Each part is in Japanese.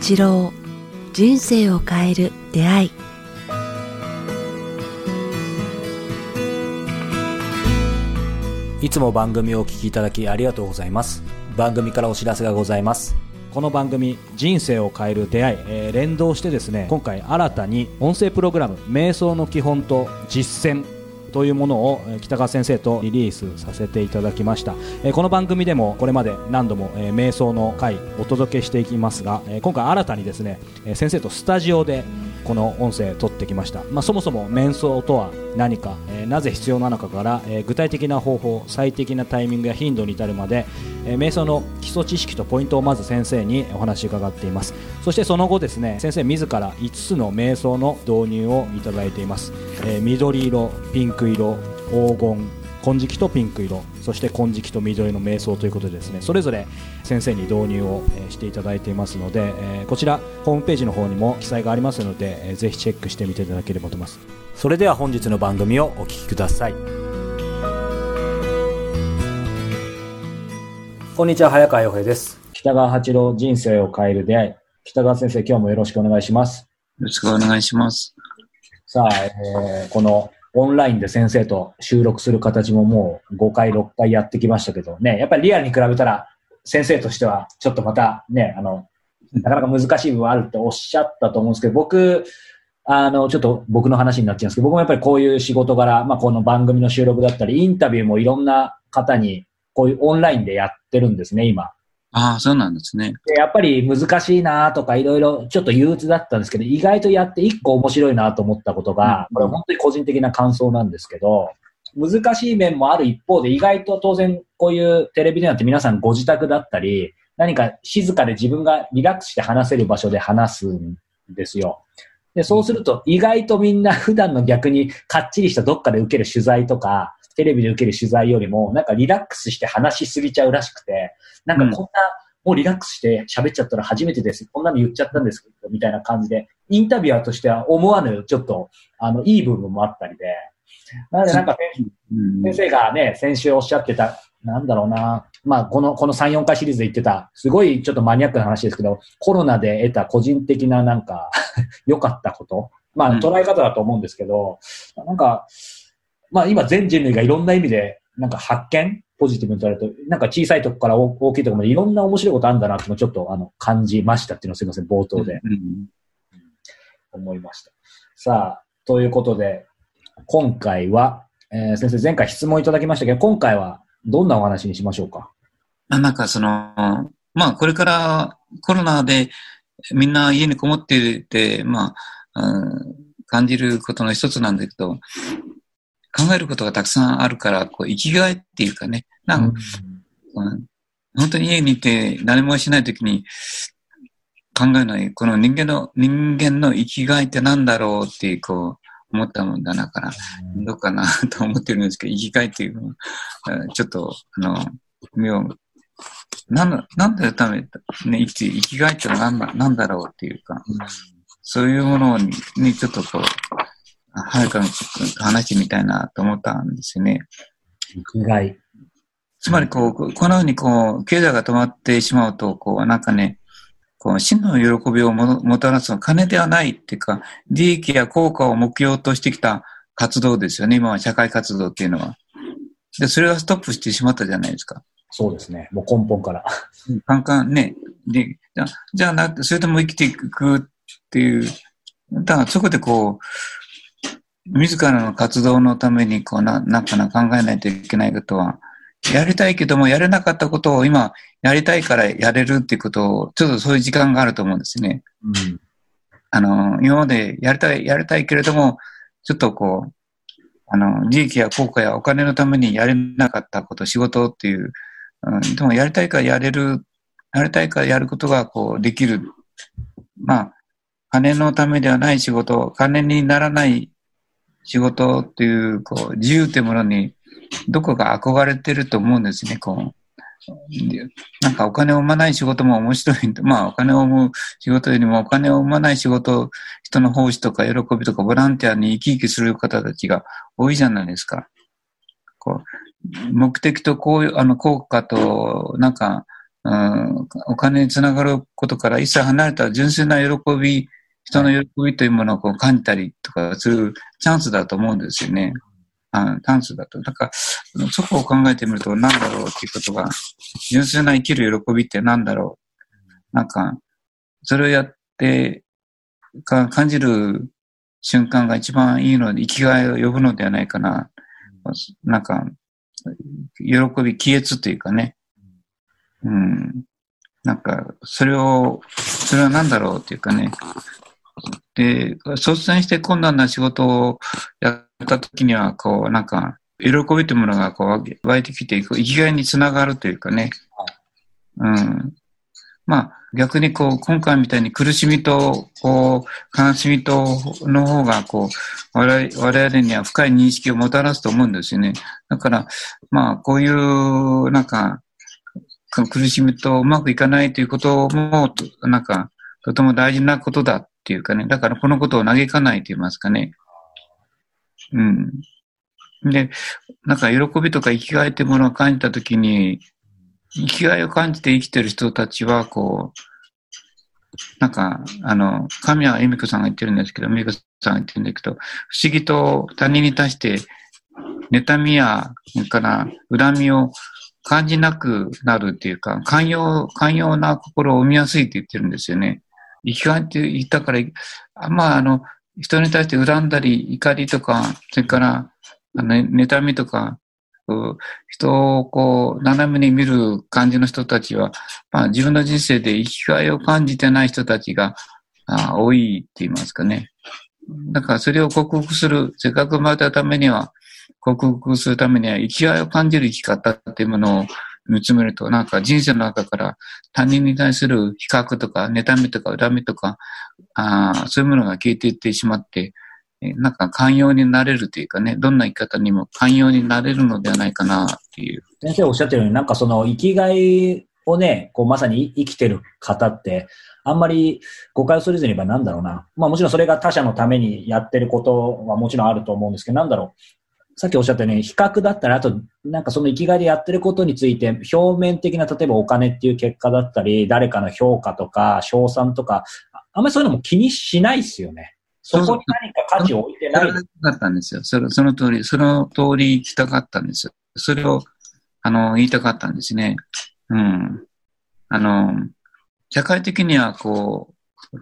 八郎人生を変える出会い。いつも番組をお聞きいただきありがとうございます。番組からお知らせがございます。この番組「人生を変える出会い」えー連動してですね今回新たに音声プログラム「瞑想の基本と実践」というものを北川先生とリリースさせていただきました、えこの番組でもこれまで何度も、え瞑想の回お届けしていきますが、え今回新たにですね、え先生とスタジオでこの音声撮ってきました、まあ、そもそも瞑想とは何か、えなぜ必要なのかから、え具体的な方法最適なタイミングや頻度に至るまで、えー瞑想の基礎知識とポイントをまず先生にお話伺っています。そしてその後ですね先生自ら5つの瞑想の導入をいただいています、えー緑色ピンク色黄金金色とピンク色そして金色と緑の瞑想ということでですねそれぞれ先生に導入をしていただいていますので、えーこちらホームページの方にも記載がありますので、えーぜひチェックしてみていただければと思います。それでは本日の番組をお聞きください。こんにちは早川洋平です。北川八郎人生を変える出会い。北川先生今日もよろしくお願いします。よろしくお願いします。さあ、えーこのオンラインで先生と収録する形ももう5回、6回やってきましたけどね、やっぱりリアルに比べたら先生としてはちょっとまたね、あの、なかなか難しい部分あるっておっしゃったと思うんですけど、僕、あの、ちょっと僕の話になっちゃうんですけど、僕もやっぱりこういう仕事柄、まあこの番組の収録だったり、インタビューもいろんな方にこういうオンラインでやってるんですね、今。ああ、そうなんですね。でやっぱり難しいなとかいろいろちょっと憂鬱だったんですけど、意外とやって一個面白いなと思ったことが、うんこれは本当に個人的な感想なんですけど、難しい面もある一方で、意外と当然こういうテレビ電話って皆さんご自宅だったり、何か静かで自分がリラックスして話せる場所で話すんですよ。で、そうすると意外とみんな普段の逆にかっちりしたどっかで受ける取材とか、テレビで受ける取材よりも、なんかリラックスして話しすぎちゃうらしくて、なんかこんな、もうリラックスして喋っちゃったら初めてです。こんなの言っちゃったんですけど、みたいな感じで、インタビュアーとしては思わぬちょっと、あの、いい部分もあったりで、なのでなんかうん。先生がね、先週おっしゃってた、なんだろうな、まあ、この、この3、4回シリーズで言ってた、すごいちょっとマニアックな話ですけど、コロナで得た個人的ななんか、良かったこと、まあ、うん。捉え方だと思うんですけど、なんか、まあ、今全人類がいろんな意味で、なんか発見ポジティブに捉えると、なんか小さいとこから大大きいところまでいろんな面白いことあるんだなってちょっとあの感じましたっていうのをすいません、冒頭で。うん思いました。さあ、ということで、今回は、えー先生、前回質問いただきましたけど、今回はどんなお話にしましょうか？まあなんかその、まあこれからコロナでみんな家にこもっていて、まあ、うん感じることの一つなんだけど、考えることがたくさんあるから、こう生きがいっていうかね、なんか、うん本当に家にいて何もしないときに考えない、この人間の、人間の生きがいってなんだろうっていう、こう、思ったもんだなから、どうかなと思ってるんですけど、生きがいっていうのは、うんちょっと、あの、見よう。なんだ、なんだため、ね、生きて、生きがいってなんだ、なんだろうっていうか、そういうものに、にちょっとこう、早く話してみたいなと思ったんですよね。意外。つまりこう、ここのようにこう、経済が止まってしまうと、こう、なんかね、こう、真の喜びをももたらすのは金ではないっていうか、利益や効果を目標としてきた活動ですよね、今は社会活動っていうのは。で、それがストップしてしまったじゃないですか。そうですね。もう根本から。カンカンね。で、じゃあ、じゃあな、それとも生きていくっていう、だからそこでこう、自らの活動のために、こう、な、なんかな考えないといけないことは、やりたいけども、やれなかったことを今、やりたいからやれるっていうことを、ちょっとそういう時間があると思うんですね。うん。あの、今までやりたい、やりたいけれども、ちょっとこう、あの、利益や効果やお金のためにやれなかったこと、仕事っていう、うん、でもやりたいからやれる、やりたいからやることがこうできる。まあ、金のためではない仕事、金にならない仕事っていう、こう、自由というものに、どこか憧れてると思うんですね、こう。なんかお金を生まない仕事も面白い、まあお金を生む仕事よりもお金を生まない仕事、人の奉仕とか喜びとかボランティアに生き生きする方たちが多いじゃないですか。こう、目的とこういう、あの、効果と、なんか、うん、お金につながることから一切離れた純粋な喜び、人の喜びというものをこう感じたりとかするチャンスだと思うんですよね。あチャンスだと。だから、そこを考えてみると何だろうっていうことが、純粋な生きる喜びって何だろう。なんか、それをやってか感じる瞬間が一番いいので、生きがいを呼ぶのではないかな。なんか、喜び、気悦というかね。うん。なんか、それを、それは何だろうっていうかね。で、率先して困難な仕事をやった時には、こう、なんか、喜びというものがこう湧いてきて、生きがいにつながるというかね。うん。まあ、逆にこう、今回みたいに苦しみと、こう、悲しみと、の方が、こう、我々我々には深い認識をもたらすと思うんですよね。だから、まあ、こういう、なんか、苦しみとうまくいかないということも、なんか、とても大事なことだっていうかね。だからこのことを嘆かないと言いますかね。うん。で、なんか喜びとか生きがいってものを感じたときに、生きがいを感じて生きてる人たちは、こう、なんか、あの、神谷恵美子さんが言ってるんですけど、恵美子さんが言ってるんだけど、不思議と他人に対して、妬みや、それから恨みを感じなくなるっていうか、寛容、寛容な心を生みやすいって言ってるんですよね。生きがいって言ったから、まあ、あの、人に対して恨んだり、怒りとか、それから、あの、妬みとか、人をこう、斜めに見る感じの人たちは、まあ自分の人生で生きがいを感じてない人たちがあ多いって言いますかね。だからそれを克服する、せっかく生まれたためには、克服するためには生きがいを感じる生き方っていうものを見つめると、なんか人生の中から他人に対する比較とか、妬みとか恨みとか、あそういうものが消えていってしまって、なんか寛容になれるというかね、どんな生き方にも寛容になれるのではないかなっていう。先生おっしゃってるように、なんかその生きがいをね、こうまさに生きてる方って、あんまり誤解をするずに言えばなんだろうな。まあもちろんそれが他者のためにやってることはもちろんあると思うんですけど、なんだろう。さっきおっしゃったように、比較だったら、あと、なんかその生きがいでやってることについて、表面的な、例えばお金っていう結果だったり、誰かの評価とか、賞賛とか、あんまりそういうのも気にしないですよね。そこに何か価値を置いてない。それだったんですよ。そのその通り、その通り行きたかったんですよ。それを、あの、言いたかったんですね。うん。あの、社会的には、こう、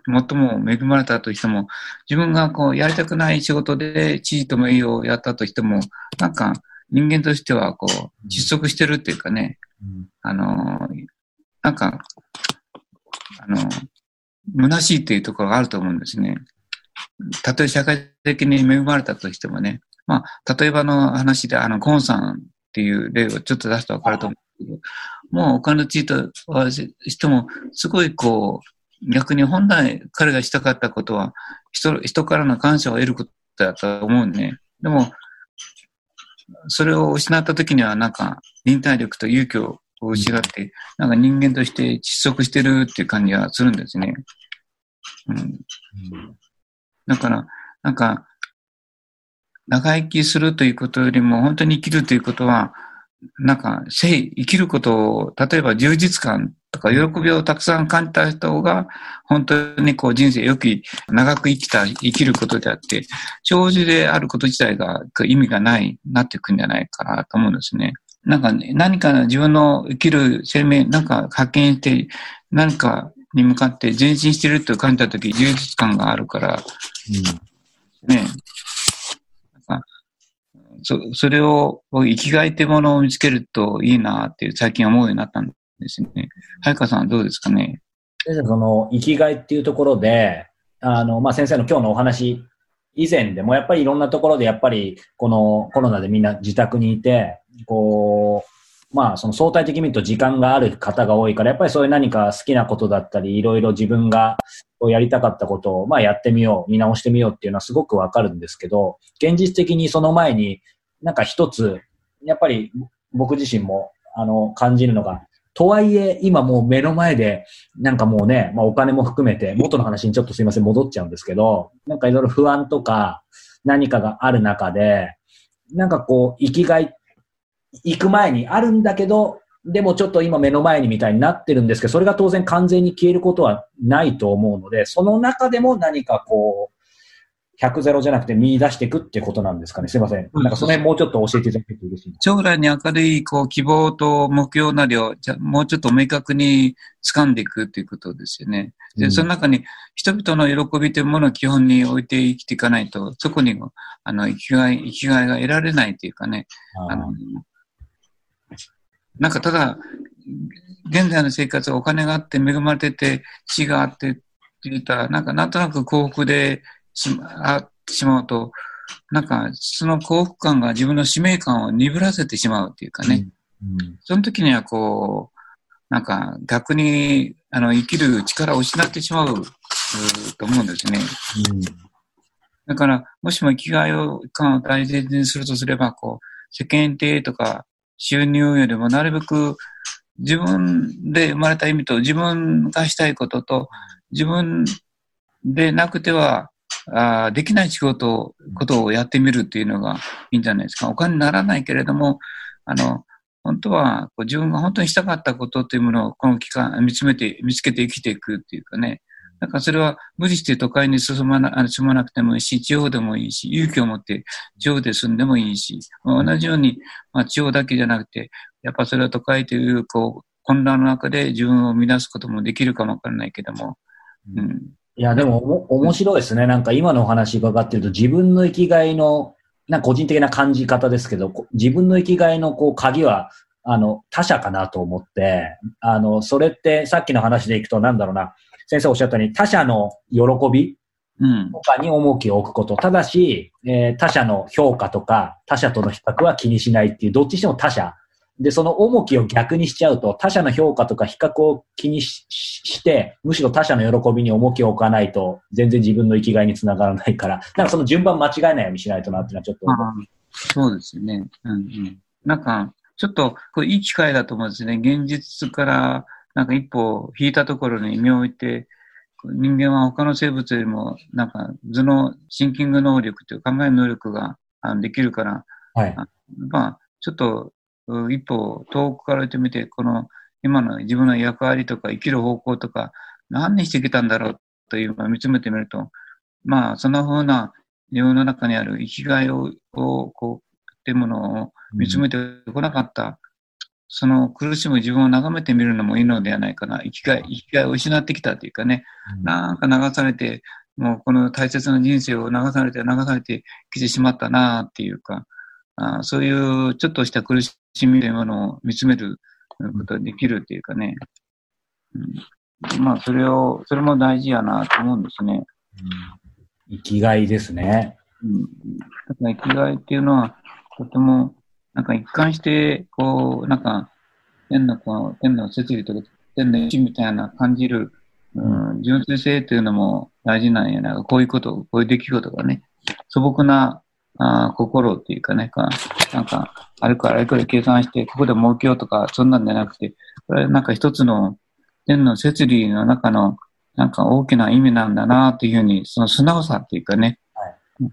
最も恵まれたとしても、自分がこう、やりたくない仕事で知事と名誉をやったとしても、なんか、人間としては、こう、窒息してるっていうかね、うん、あの、なんか、あの、虚しいっていうところがあると思うんですね。たとえ社会的に恵まれたとしてもね、まあ、例えばの話で、あの、コンさんっていう例をちょっと出すとわかると思うけど、もうお金ついたしても、すごいこう、逆に本来彼がしたかったことは、人、人からの感謝を得ることだと思うね。でも、それを失った時にはなんか、忍耐力と勇気を失って、なんか人間として窒息してるっていう感じがするんですね。うんだから、なんか、長生きするということよりも、本当に生きるということは、なんか、生、生きることを、例えば充実感とか喜びをたくさん感じた人が、本当にこう人生よく長く生きた、生きることであって、長寿であること自体が意味がない、なっていくんじゃないかなと思うんですね。なんか、ね、何か自分の生きる生命、なんか発見して、何かに向かって前進してると感じたとき、充実感があるから、うん、ねそ、それを生きがいってものを見つけるといいなっていう最近思うようになったんですよね。早川さんどうですかね？先生、その生きがいっていうところで、あの、まあ、先生の今日のお話以前でもやっぱりいろんなところでやっぱりこのコロナでみんな自宅にいて、こう、まあ、その相対的に見ると時間がある方が多いから、やっぱりそういう何か好きなことだったり、いろいろ自分がやりたかったことを、まあやってみよう、見直してみようっていうのはすごくわかるんですけど、現実的にその前になんか一つ、やっぱり僕自身も、あの、感じるのが、とはいえ、今もう目の前で、なんかもうね、まあお金も含めて、元の話にちょっとすいません、戻っちゃうんですけど、なんかいろいろ不安とか、何かがある中で、なんかこう、生きがい行く前にあるんだけど、でもちょっと今目の前にみたいになってるんですけど、それが当然完全に消えることはないと思うので、その中でも何かこう、100ゼロじゃなくて見出していくってことなんですかね。すいません。なんかその辺もうちょっと教えていただけると嬉しい将来に明るい、こう、希望と目標なりを、じゃもうちょっと明確に掴んでいくっていうことですよね。で、うん、その中に人々の喜びというものを基本に置いて生きていかないと、そこに、あの、生きがい、生きがいが得られないというかね。あの、なんかただ、現在の生活はお金があって恵まれてて、死があってって言ったら、なんかなんとなく幸福でしまってしまうと、なんかその幸福感が自分の使命感を鈍らせてしまうっていうかね。うんうん、その時にはこう、なんか逆にあの生きる力を失ってしまうと思うんですね。うんだから、もしも生きがいを感を大切にするとすれば、こう、世間体とか収入よりもなるべく自分で生まれた意味と自分がしたいことと自分でなくてはあできない仕事、ことをやってみるっていうのがいいんじゃないですか。お金にならないけれども、あの、本当はこう自分が本当にしたかったことというものをこの期間見つめて、見つけて生きていくっていうかね。だからそれは無理して都会に進まな進まなくてもいいし、地方でもいいし、勇気を持って地方で住んでもいいし、同じように、まあ、地方だけじゃなくて、やっぱそれは都会というこう混乱の中で自分を乱すこともできるかもわからないけども、うん、いや、でもお、面白いですね。なんか今のお話伺ってると、自分の生きがいの、なんか個人的な感じ方ですけど、自分の生きがいのこう鍵は、あの、他者かなと思って、あの、それってさっきの話でいくと、なんだろうな、先生おっしゃったように、他者の喜びとかに重きを置くこと。ただし、えー、他者の評価とか、他者との比較は気にしないっていう、どっちにしても他者で、その重きを逆にしちゃうと、他者の評価とか比較を気にして、むしろ他者の喜びに重きを置かないと、全然自分の生きがいにつながらないから、なんかその順番間違えないようにしないとなっていうのはちょっと。そうですよね。うんうん。なんか、ちょっと、これいい機会だと思うんですね。現実から、なんか一歩引いたところに身を置いて、人間は他の生物よりも、なんか頭脳、シンキング能力という考える能力ができるから、はい、まあ、ちょっと一歩遠くからてみて、この今の自分の役割とか生きる方向とか、何にしてきたんだろうというのを見つめてみると、まあ、その風な自分の中にある生きがいを、こう、っていうものを見つめてこなかった、うん、その苦しむ自分を眺めてみるのもいいのではないかな。生きがい、生きがいを失ってきたというかね、うん、なんか流されて、もうこの大切な人生を流されて流されてきてしまったなっていうか、あそういうちょっとした苦しみというものを見つめることができるっていうかね。うん、まあ、それを、それも大事やなと思うんですね。うん、生きがいですね。うん。だから生きがいっていうのは、とても、なんか一貫して、こう、なんか、天の、この、天の設理とか、天の意志みたいな感じる、うん、純粋性というのも大事なんやな。こういうこと、こういう出来事がね、素朴なあ心っていうかね、かなんか、あれからあれくらい計算して、ここで儲けようとか、そんなんじゃなくて、これなんか一つの天の摂理の中の、なんか大きな意味なんだなっていうふうに、その素直さっていうかね、はい。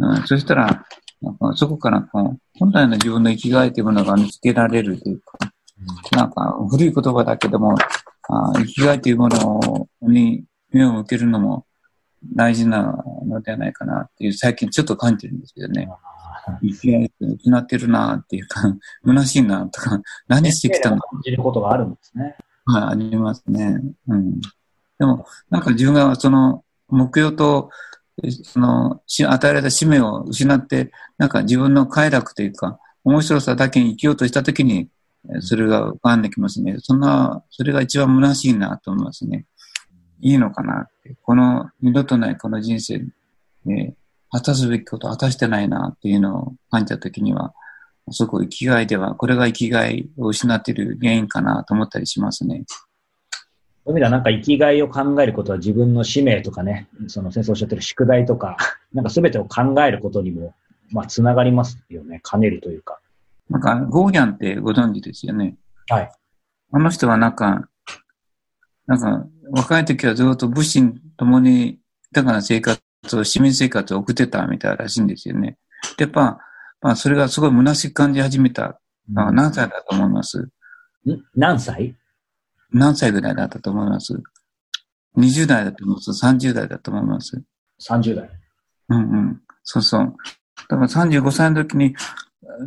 うん、そしたら、なんかそこからこう本来の自分の生きがいというものが見つけられるというか、うん、なんか古い言葉だけども、あ生きがいというものに目を向けるのも、大事なのではないかなっていう、最近ちょっと感じるんですけどね。生きがい失ってるなっていうか、虚しいなとか、何してきたの感じることがあるんですね。はい、ありますね。うん。でも、なんか自分がその目標と、その、与えられた使命を失って、なんか自分の快楽というか、面白さだけに生きようとしたときに、それが浮かんできますね。そんな、それが一番虚しいなと思いますね。いいのかなって。この二度とないこの人生で、果たすべきことを果たしてないなっていうのを感じたときには、すごく生きがいでは、これが生きがいを失っている原因かなと思ったりしますね。そういう意味ではなんか生きがいを考えることは自分の使命とかね、その先生おっしゃってる宿題とか、なんか全てを考えることにも、まあ、つながりますよね。兼ねるというか。なんか、ゴーギャンってご存知ですよね。はい。あの人はなんか、なんか、若い時はずっと武士ともに豊かな生活を、市民生活を送ってたみたいらしいんですよね。で、やっぱ、まあ、それがすごい虚しく感じ始めた。何歳だと思います？何歳？何歳ぐらいだったと思います ?20 代だと思います ?30 代だと思います ?30 代。うんうん。そうそう。だから35歳の時に、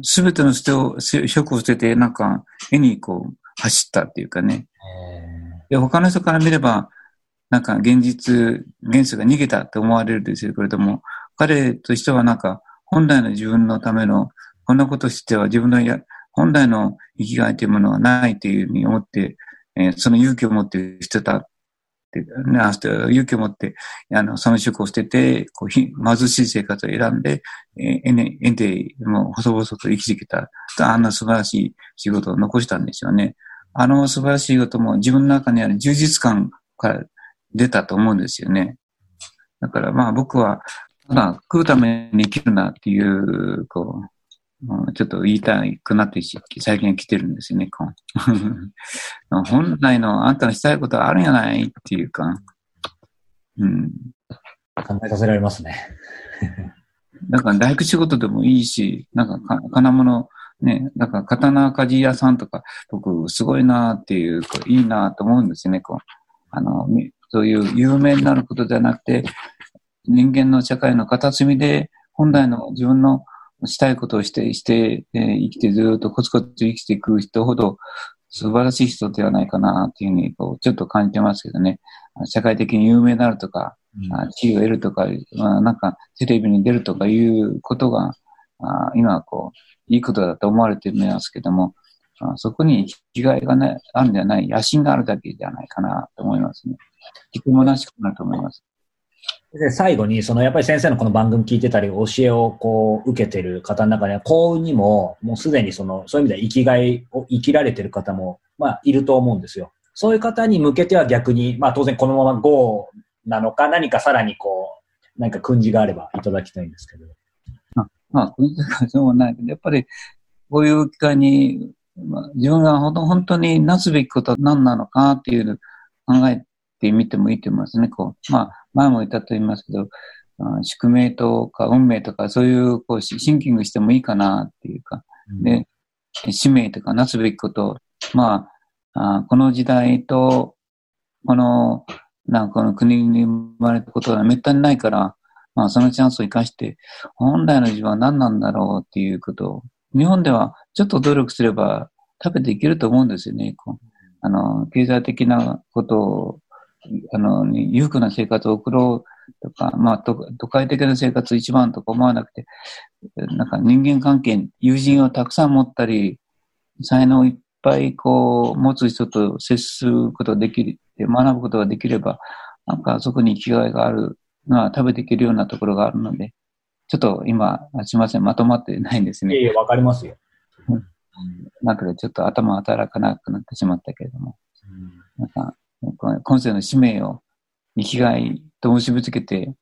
すべての人を、職を捨てて、なんか、絵にこう、走ったっていうかね。で、他の人から見れば、なんか現実、現世が逃げたって思われるんですけれども、彼としてはなんか、本来の自分のための、こんなことしては自分のや、本来の生きがいというものはないというふうに思って、えー、その勇気を持って捨てたって、ね、勇気を持って、あの、その職を捨てて、こう貧しい生活を選んで、えー、縁でもう細々と生きてきた、あんな素晴らしい仕事を残したんですよね。あの素晴らしい仕事も自分の中にある充実感から出たと思うんですよね。だからまあ僕は、ただ食うために生きるなっていう、こう、ちょっと言いたくなって最近来てるんですよね。本来のあんたのしたいことはあるんやないっていうか、うん。考えさせられますね。だから大工仕事でもいいし、なんか金物、ね、なんか刀鍛冶屋さんとか、僕すごいなっていう、こういいなと思うんですよね。こうあの、そういう有名になることではなくて、人間の社会の片隅で本来の自分のしたいことをして、して、えー、生きてずっとコツコツ生きていく人ほど素晴らしい人ではないかなっていうふうにこうちょっと感じてますけどね。社会的に有名になるとか、うん、地位を得るとか、まあ、なんかテレビに出るとかいうことが、あ今こう、いいことだと思われていますけども、あそこに生きがいがね、あるんじゃない、野心があるだけじゃないかなと思いますね。聞くもなしくなると思います。で、最後に、そのやっぱり先生のこの番組聞いてたり、教えをこう受けてる方の中には、幸運にも、もうすでにその、そういう意味では生きがいを生きられてる方も、まあ、いると思うんですよ。そういう方に向けては逆に、まあ当然このまま GO なのか、何かさらにこう、何か訓示があればいただきたいんですけど。あまあ、訓示がそうもないけど、やっぱり、こういう機会に、まあ、自分が本当になすべきことは何なのかっていう考えてみてもいいと思いますね。こう、まあ、前も言ったと言いますけど、宿命とか運命とかそういうこうシンキングしてもいいかなっていうか、うん、で、使命とかなすべきこと、まあ、あこの時代と、この、なんかこの国に生まれたことはめったにないから、まあそのチャンスを生かして、本来の自分は何なんだろうっていうことを、日本ではちょっと努力すれば食べていけると思うんですよね。こうあの、経済的なことをあの、裕福な生活を送ろうとか、まあ、都会的な生活一番とか思わなくて、なんか人間関係、友人をたくさん持ったり、才能いっぱいこう、持つ人と接することができる、学ぶことができれば、なんかそこに生きがいがあるのは食べていけるようなところがあるので、ちょっと今、すいません、まとまってないんですね。いえいえ、わかりますよ。なんかちょっと頭働かなくなってしまったけれども。今世の使命を生きがいと結びつけて、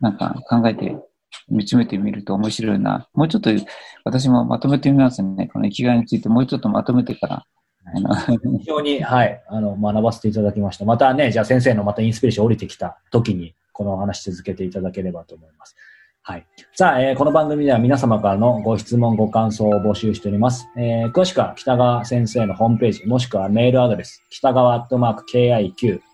なんか考えて、見つめてみると面白いな。もうちょっと私もまとめてみますね。この生きがいについてもうちょっとまとめてから。非常に、はい、あの、学ばせていただきました。またね、じゃあ先生のまたインスピレーション降りてきた時に、この話続けていただければと思います。はい。さあ、えー、この番組では皆様からのご質問、ご感想を募集しております。えー、詳しくは北川先生のホームページ、もしくはメールアドレス、北川アットマーク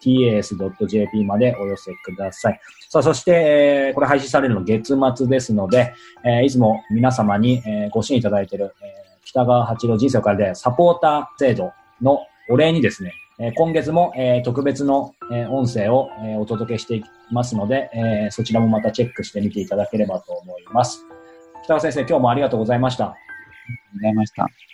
KIQTAS.jp までお寄せください。さあ、そして、えー、これ配信されるの月末ですので、えー、いつも皆様に、えー、ご支援いただいている、えー、北川八郎人生を変えてサポーター制度のお礼にですね、え今月も、え特別の、え音声を、えお届けしていきますので、えそちらもまたチェックしてみていただければと思います。北川先生、今日もありがとうございました。ありがとうございました。